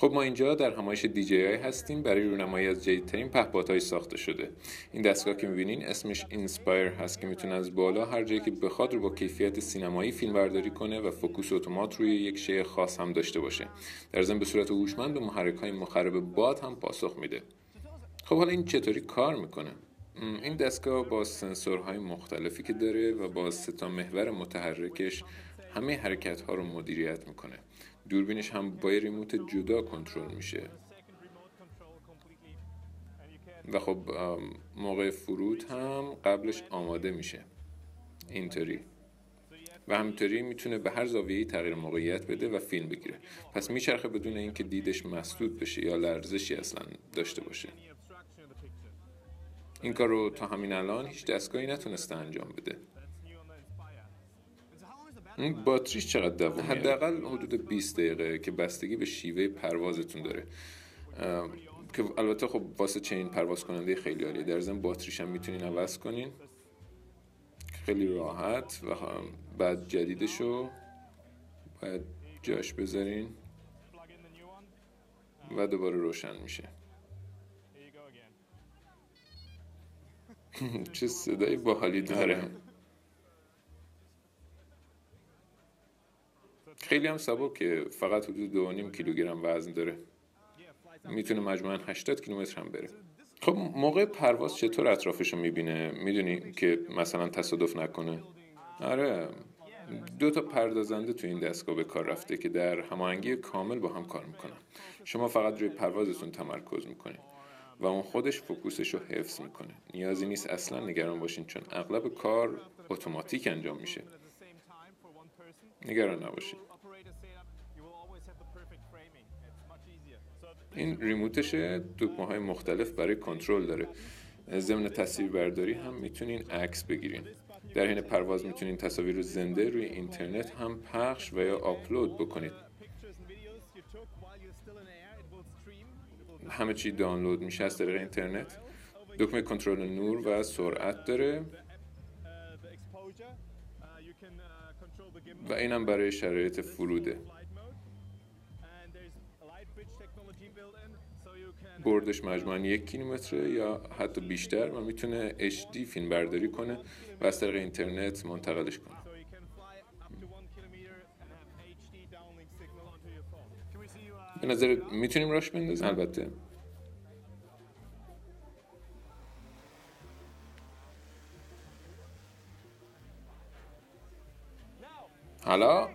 خب ما اینجا در همایش آی هستیم. برای رونمایی از جدیدترین پهپادهای ساخته شده. این دستگاه که می‌بینین اسمش Inspire هست که می‌تونه از بالا هر جایی که بخواد رو با کیفیت سینمایی فیلم برداری کنه و focus اتومات روی یک شی خاص هم داشته باشه. در ضمن به صورت هوشمند به محرک های مخرب باد هم پاسخ میده. خب حالا این چطوری کار می‌کنه؟ این دستگاه با سنسورهای مختلفی که داره و با سه محور متحرکش همه حرکت ها رو مدیریت می‌کنه. دوربینش هم با ریموت جدا کنترل میشه. و خب موقع فرود هم قبلش آماده میشه. اینطوری. و همینطوری می‌تونه به هر زاویه‌ای تغییر موقعیت بده و فیلم بگیره. پس میچرخه بدون اینکه دیدش مسدود بشه یا لرزشی اصلا داشته باشه. این کار رو تا همین الان هیچ دستگاهی نتونسته انجام بده. این باتریش چقدر دوام حداقل حدود 20 دقیقه که بستگی به شیوه پروازتون داره. که البته خب واسه چنین پرواز کننده خیلی عالیه. در ضمن باتریش هم می‌تونین عوض کنین. خیلی راحت و بعد جدیدشو باید جاش بذارین و دوباره روشن میشه. چه صدای باحالی داره. خیلی هم که فقط حدود دو نیم کیلوگرم وزن داره. می‌تونه مجموعا 80 کیلومتر هم بره. خب موقع پرواز چطور اطرافش رو می‌بینه؟ می‌دونی که مثلا تصادف نکنه؟ آره دو تا پردازنده تو این دستگاه به کار رفته که در هماهنگی کامل با هم کار می‌کنن. شما فقط روی پروازتون تمرکز می‌کنید و اون خودش فوکوسش رو حفظ می‌کنه. نیازی نیست اصلا نگران باشین چون اغلب کار اتوماتیک انجام میشه. نگران نباشید این ریموتشه دکمه های مختلف برای کنترل داره. ضمن تصویر برداری هم می‌تونین عکس بگیرین. در حین پرواز می‌تونین تصاویر رو زنده روی اینترنت هم پخش و یا آپلود بکنید. همه چی دانلود میشه از طریق اینترنت. دکمه کنترل نور و سرعت داره. و اینم برای شرایط فروده بردش مجموعا یک کیلومتر یا حتی بیشتر و می‌تونه HD فیلم برداری کنه و از طریق اینترنت منتقلش کنه. به نظر می‌تونیم راش بندازیم؟ البته. حالا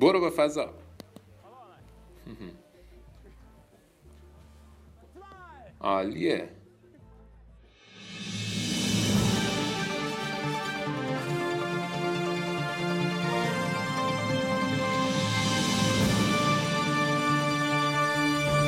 برو به فضا. عالیه.